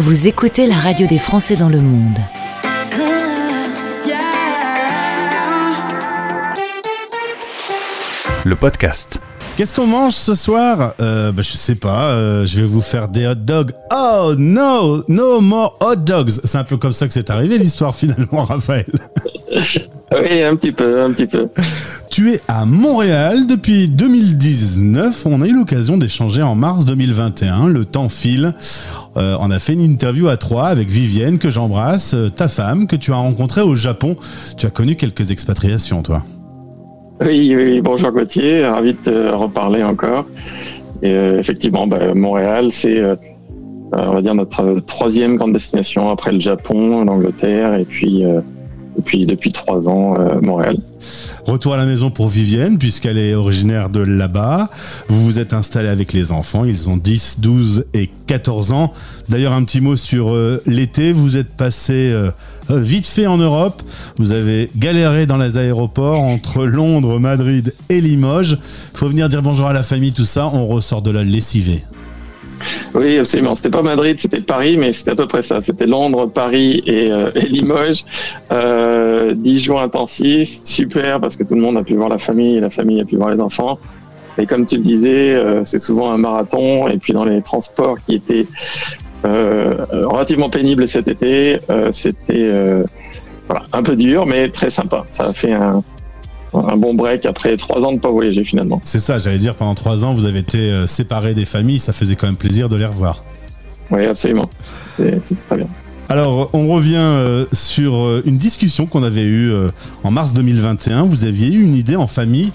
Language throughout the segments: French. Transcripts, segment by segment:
Vous écoutez la radio des Français dans le monde. Le podcast. Qu'est-ce qu'on mange ce soir? Euh, bah, Je sais pas, euh, je vais vous faire des hot dogs. Oh no, no more hot dogs. C'est un peu comme ça que c'est arrivé l'histoire finalement, Raphaël. Oui, un petit peu, un petit peu. Tu es à Montréal depuis 2019. On a eu l'occasion d'échanger en mars 2021. Le temps file. Euh, on a fait une interview à trois avec Vivienne, que j'embrasse, euh, ta femme, que tu as rencontrée au Japon. Tu as connu quelques expatriations, toi. Oui, bonjour Gauthier, ravi de te reparler encore. Euh, effectivement, bah, Montréal, c'est, on va dire, notre troisième grande destination après le Japon, l'Angleterre, et puis, euh, et puis depuis trois ans, euh, Montréal. Retour à la maison pour Vivienne, puisqu'elle est originaire de là-bas. Vous vous êtes installé avec les enfants. Ils ont 10, 12 et 14 ans. D'ailleurs, un petit mot sur euh, l'été. Vous êtes passé euh, vite fait en Europe. Vous avez galéré dans les aéroports entre Londres, Madrid et Limoges. Faut venir dire bonjour à la famille, tout ça. On ressort de là lessivé. Oui, absolument. C'était pas Madrid, c'était Paris, mais c'était à peu près ça. C'était Londres, Paris et, euh, Limoges. Euh, 10 jours intensifs, super, parce que tout le monde a pu voir la famille et la famille a pu voir les enfants. Et comme tu le disais, euh, c'est souvent un marathon. Et puis dans les transports qui étaient euh, relativement pénibles cet été, c'était un peu dur, mais très sympa. Ça a fait un, un bon break après trois ans de pas voyager finalement. C'est ça, j'allais dire, pendant trois ans, vous avez été euh, séparés des familles. Ça faisait quand même plaisir de les revoir. Oui, absolument. C'est c'est très bien. Alors, on revient euh, sur euh, une discussion qu'on avait eue euh, en mars 2021. Vous aviez eu une idée en famille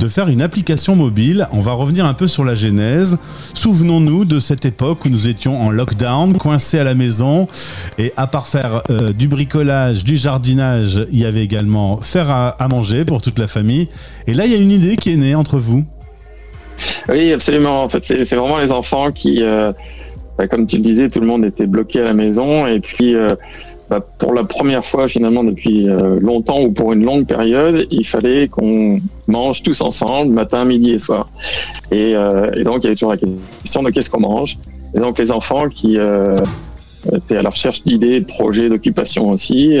de faire une application mobile. On va revenir un peu sur la genèse. Souvenons-nous de cette époque où nous étions en lockdown, coincés à la maison. Et à part faire du bricolage, du jardinage, il y avait également faire à, manger pour toute la famille. Et là, il y a une idée qui est née entre vous. Oui, absolument. En fait, c'est vraiment les enfants qui, bah, comme tu le disais, tout le monde était bloqué à la maison. Et puis, euh, bah, pour la première fois, finalement, depuis euh, longtemps ou pour une longue période, il fallait qu'on mange tous ensemble, matin, midi et soir. Et, euh, et donc, il y avait toujours la question de qu'est-ce qu'on mange. Et donc, les enfants qui étaient à la recherche d'idées, de projets, d'occupations aussi,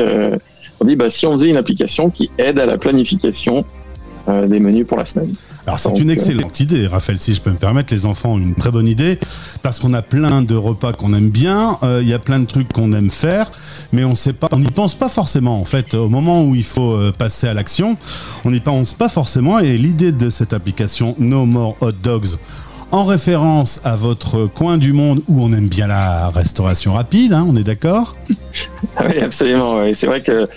on dit, bah, si on faisait une application qui aide à la planification des menus pour la semaine. Alors c'est une excellente idée, Raphaël, si je peux me permettre. Les enfants ont une très bonne idée parce qu'on a plein de repas qu'on aime bien, euh, il y a plein de trucs qu'on aime faire, mais on sait pas, on n'y pense pas forcément. En fait, au moment où il faut euh, passer à l'action, on n'y pense pas forcément. Et l'idée de cette application No More Hot Dogs, en référence à votre coin du monde où on aime bien la restauration rapide, hein, on est d'accord? Oui, absolument. C'est vrai que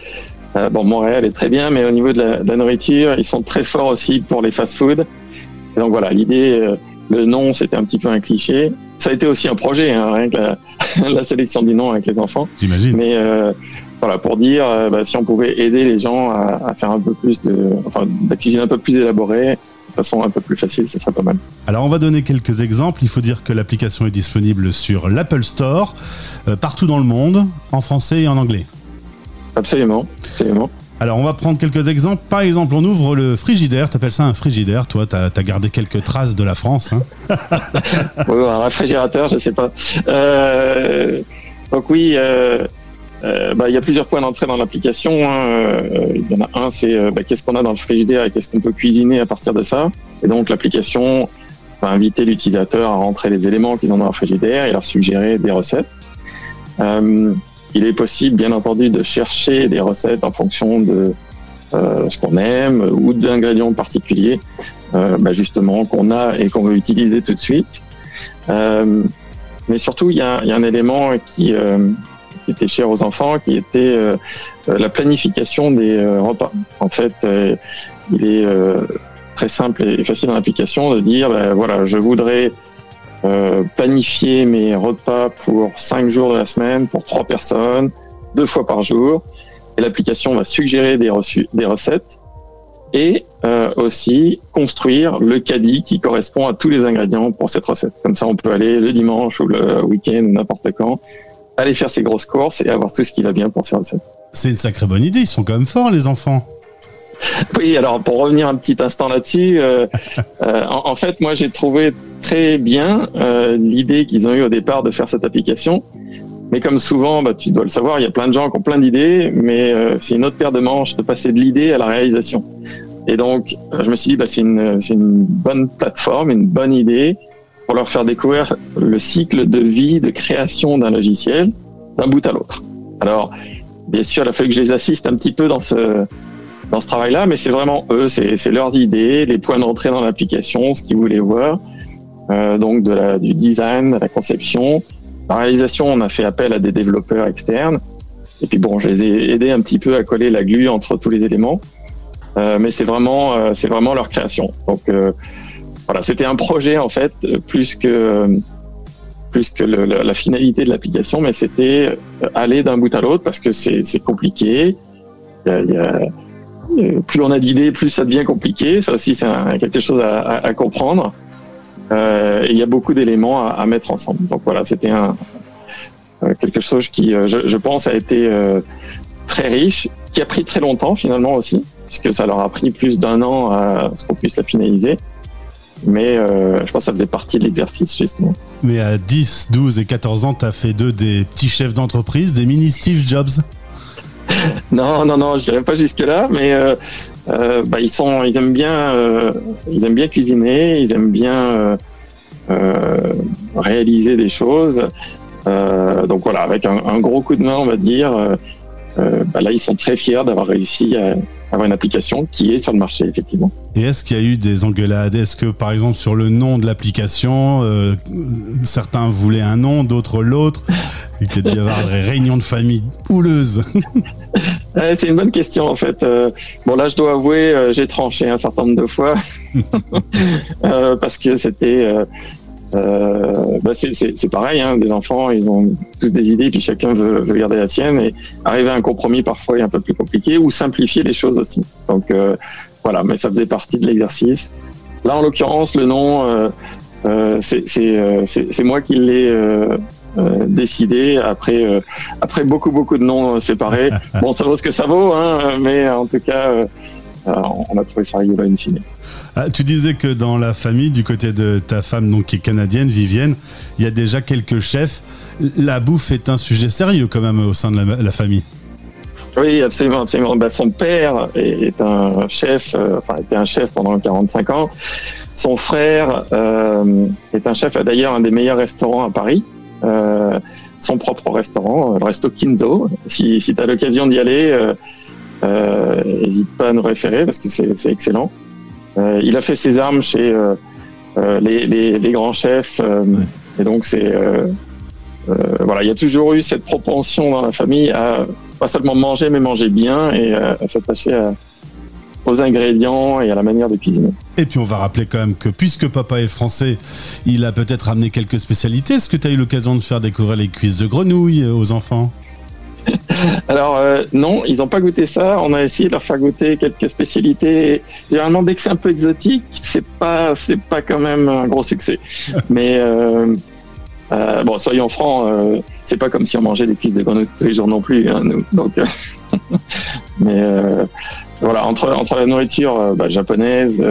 euh, bon, Montréal est très bien, mais au niveau de la, de la nourriture, ils sont très forts aussi pour les fast-food. Et donc voilà, l'idée, euh, le nom, c'était un petit peu un cliché. Ça a été aussi un projet, hein, rien que la, la sélection du nom avec les enfants. J'imagine. Mais euh, voilà, pour dire, bah, si on pouvait aider les gens à, à faire un peu plus de, enfin, de la cuisine un peu plus élaborée, de façon un peu plus facile, ce serait pas mal. Alors on va donner quelques exemples. Il faut dire que l'application est disponible sur l'Apple Store, euh, partout dans le monde, en français et en anglais. Absolument, absolument. Alors, on va prendre quelques exemples. Par exemple, on ouvre le frigidaire. T'appelles ça un frigidaire. Toi, t'as as gardé quelques traces de la France. Hein? Oui, un réfrigérateur, je sais pas. Euh, donc oui, euh, euh, bah, il y a plusieurs points d'entrée dans l'application. hein. Il y en a un, c'est bah, qu'est-ce qu'on a dans le frigidaire et qu'est-ce qu'on peut cuisiner à partir de ça? Et donc l'application va inviter l'utilisateur à rentrer les éléments qu'ils ont dans leur frigidaire et leur suggérer des recettes. Il est possible, bien entendu, de chercher des recettes en fonction de euh, ce qu'on aime ou d'ingrédients particuliers, euh, bah, justement, qu'on a et qu'on veut utiliser tout de suite. Euh, mais surtout, il y a, un élément qui, était cher aux enfants, qui était la planification des repas. En fait, il est très simple et facile dans l'application de dire, ben, voilà, je voudrais euh, planifier mes repas pour cinq jours de la semaine, pour trois personnes, deux fois par jour. Et l'application va suggérer des, reçus, des recettes et euh, aussi construire le caddie qui correspond à tous les ingrédients pour cette recette. Comme ça, on peut aller le dimanche ou le week-end ou n'importe quand, aller faire ses grosses courses et avoir tout ce qui va bien pour ces recettes. C'est une sacrée bonne idée. Ils sont quand même forts, les enfants. Oui, alors pour revenir un petit instant là-dessus, euh, euh, en, en fait, moi j'ai trouvé très bien euh, l'idée qu'ils ont eu au départ de faire cette application, Mais comme souvent, bah, tu dois le savoir, il y a plein de gens qui ont plein d'idées, mais euh, c'est une autre paire de manches de passer de l'idée à la réalisation. Et donc, euh, je me suis dit, bah, c'est une, une bonne plateforme, une bonne idée pour leur faire découvrir le cycle de vie, de création d'un logiciel d'un bout à l'autre. Alors, bien sûr, il a fallu que je les assiste un petit peu dans ce, dans ce travail-là, mais c'est vraiment eux, c'est leurs idées, les points d'entrée dans l'application, ce qu'ils voulaient voir. Euh, donc du design, de la conception. La réalisation, on a fait appel à des développeurs externes. Et puis bon, je les ai aidés un petit peu à coller la glu entre tous les éléments. Euh, mais c'est vraiment, euh, c'est vraiment leur création. Donc voilà, c'était un projet en fait, plus que plus que la, finalité de l'application, mais c'était aller d'un bout à l'autre parce que c'est compliqué. Plus on a d'idées, plus ça devient compliqué. Ça aussi, c'est quelque chose à comprendre. Euh, et il y a beaucoup d'éléments à, à, mettre ensemble. Donc voilà, c'était un euh, quelque chose qui, euh, je, je, pense, a été très riche, qui a pris très longtemps finalement aussi, puisque ça leur a pris plus d'un an à ce qu'on puisse la finaliser. Mais euh, je pense que ça faisait partie de l'exercice, justement. Mais à 10, 12 et 14 ans, tu as fait d'eux des petits chefs d'entreprise, des mini Steve Jobs Non, non, non, je n'irai pas jusque-là, mais euh, euh, bah, ils sont, ils aiment bien, euh, ils aiment bien cuisiner, ils aiment bien euh, réaliser des choses. donc voilà, avec un, gros coup de main, on va dire. Bah, là, ils sont très fiers d'avoir réussi à avoir une application qui est sur le marché, effectivement. Et est-ce qu'il y a eu des engueulades? Est-ce que, par exemple, sur le nom de l'application, certains voulaient un nom, d'autres l'autre? Il y a dû y avoir des réunions de famille houleuses. ouais, c'est une bonne question, en fait. Euh, bon, là, je dois avouer, euh, j'ai tranché un certain nombre de fois. Euh, parce que c'était bah c'est pareil, hein, des enfants, ils ont tous des idées, puis chacun veut, veut, garder la sienne, et arriver à un compromis parfois est un peu plus compliqué, ou simplifier les choses aussi. Donc voilà, mais ça faisait partie de l'exercice. Là, en l'occurrence, le nom, c'est moi qui l'ai décidé après après beaucoup beaucoup de noms séparés. Bon, ça vaut ce que ça vaut, hein, mais en tout cas, on a trouvé ça rigolo in fine. Ah, tu disais que dans la famille, du côté de ta femme, donc qui est canadienne, Vivienne, il y a déjà quelques chefs. La bouffe est un sujet sérieux quand même au sein de la, la famille. Oui, absolument, absolument. Bah, son père est un chef, euh, enfin était un chef pendant 45 ans. Son frère euh, est un chef, d'ailleurs un des meilleurs restaurants à Paris. Euh, son propre restaurant, le resto Kinzo. Si, si tu as l'occasion d'y aller, n'hésite euh, pas à nous référer parce que c'est excellent. Euh, il a fait ses armes chez euh, euh, les, les, les, grands chefs, et donc c'est voilà, il y a toujours eu cette propension dans la famille à pas seulement manger, mais manger bien et à, à s'attacher aux ingrédients et à la manière de cuisiner. Et puis on va rappeler quand même que puisque papa est français, il a peut-être amené quelques spécialités. Est-ce que tu as eu l'occasion de faire découvrir les cuisses de grenouille aux enfants? Alors euh, non, ils n'ont pas goûté ça. On a essayé de leur faire goûter quelques spécialités. Généralement, dès que c'est un peu exotique, c'est pas c'est pas quand même un gros succès. Mais euh, euh, bon, soyons francs, euh, c'est pas comme si on mangeait des cuisses de grenouille tous les jours non plus. Hein, nous. Donc, euh, mais voilà, entre entre la nourriture bah, japonaise,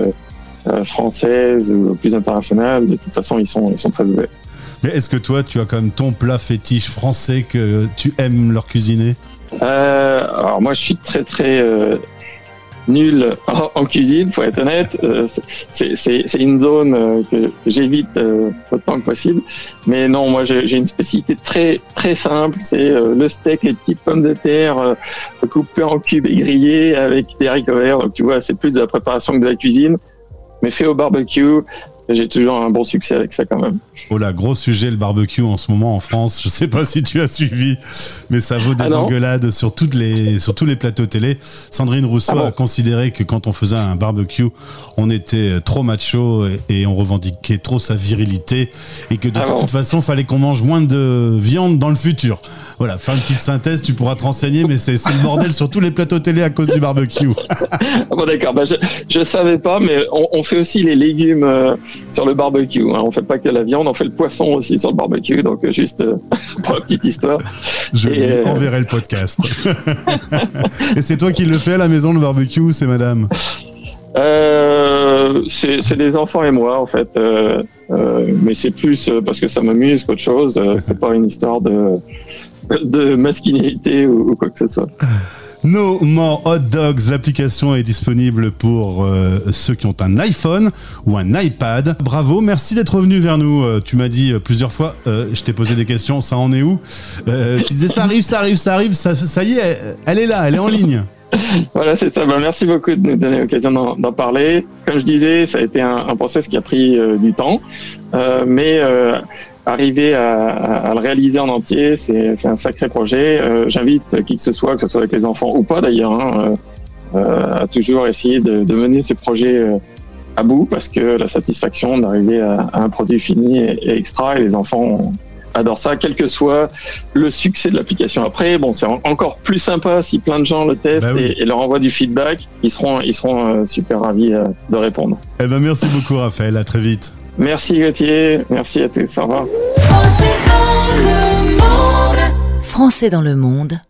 française ou plus internationale, de toute façon, ils sont ils sont très ouverts. Mais est-ce que toi, tu as quand même ton plat fétiche français que tu aimes leur cuisiner? Euh, Alors moi, je suis très très euh, nul en, cuisine, faut être honnête. Euh, c'est une zone euh, que j'évite euh, autant que possible. Mais non, moi, j'ai une spécialité très très simple. C'est le steak, les petites pommes de terre coupées en cubes et grillées avec des haricots verts. Donc tu vois, c'est plus de la préparation que de la cuisine mais fait au barbecue j'ai toujours un bon succès avec ça quand même. Oh là, gros sujet le barbecue en ce moment en France. Je sais pas si tu as suivi, mais ça vaut des ah engueulades sur toutes les sur tous les plateaux télé. Sandrine Rousseau ah bon a considéré que quand on faisait un barbecue, on était trop macho et, et on revendiquait trop sa virilité et que de ah toute bon. façon, fallait qu'on mange moins de viande dans le futur. Voilà, fais une petite synthèse, tu pourras te renseigner, mais c'est le bordel sur tous les plateaux télé à cause du barbecue. bon d'accord, bah, je je savais pas, mais on, on fait aussi les légumes. Euh sur le barbecue. Hein. On fait pas que la viande, on fait le poisson aussi sur le barbecue. Donc euh, juste euh, pour la petite histoire. Je lui euh... enverrai le podcast. Et c'est toi qui le fais à la maison le barbecue ou c'est madame? Euh, C'est des enfants et moi, en fait. Euh, euh, mais c'est plus parce que ça m'amuse qu'autre chose. C'est pas une histoire de, de masculinité ou, quoi que ce soit. No More Hot Dogs, l'application est disponible pour ceux qui ont un iPhone ou un iPad. Bravo, merci d'être venu vers nous. tu m'as dit plusieurs fois, je t'ai posé des questions, ça en est où? Tu disais ça arrive, ça arrive, ça arrive, ça, ça y est, elle est là, elle est en ligne. voilà, c'est ça. Ben, merci beaucoup de nous donner l'occasion d'en parler. Comme je disais, ça a été un, process qui a pris euh, du temps, euh, mais euh, arriver à, à, le réaliser en entier, c'est un sacré projet. Euh, j'invite qui que ce soit, que ce soit avec les enfants ou pas d'ailleurs, hein, à toujours essayer de, de mener ces projets à bout parce que la satisfaction d'arriver à, à, un produit fini est, est extra et les enfants ont, adore ça, quel que soit le succès de l'application. Après, bon, c'est encore plus sympa si plein de gens le testent bah et, leur envoient du feedback. Ils seront, ils seront euh, super ravis euh, de répondre. Eh ben, merci beaucoup, Raphaël. À très vite. Merci, Gauthier. Merci à tous. Au revoir. Français dans le monde.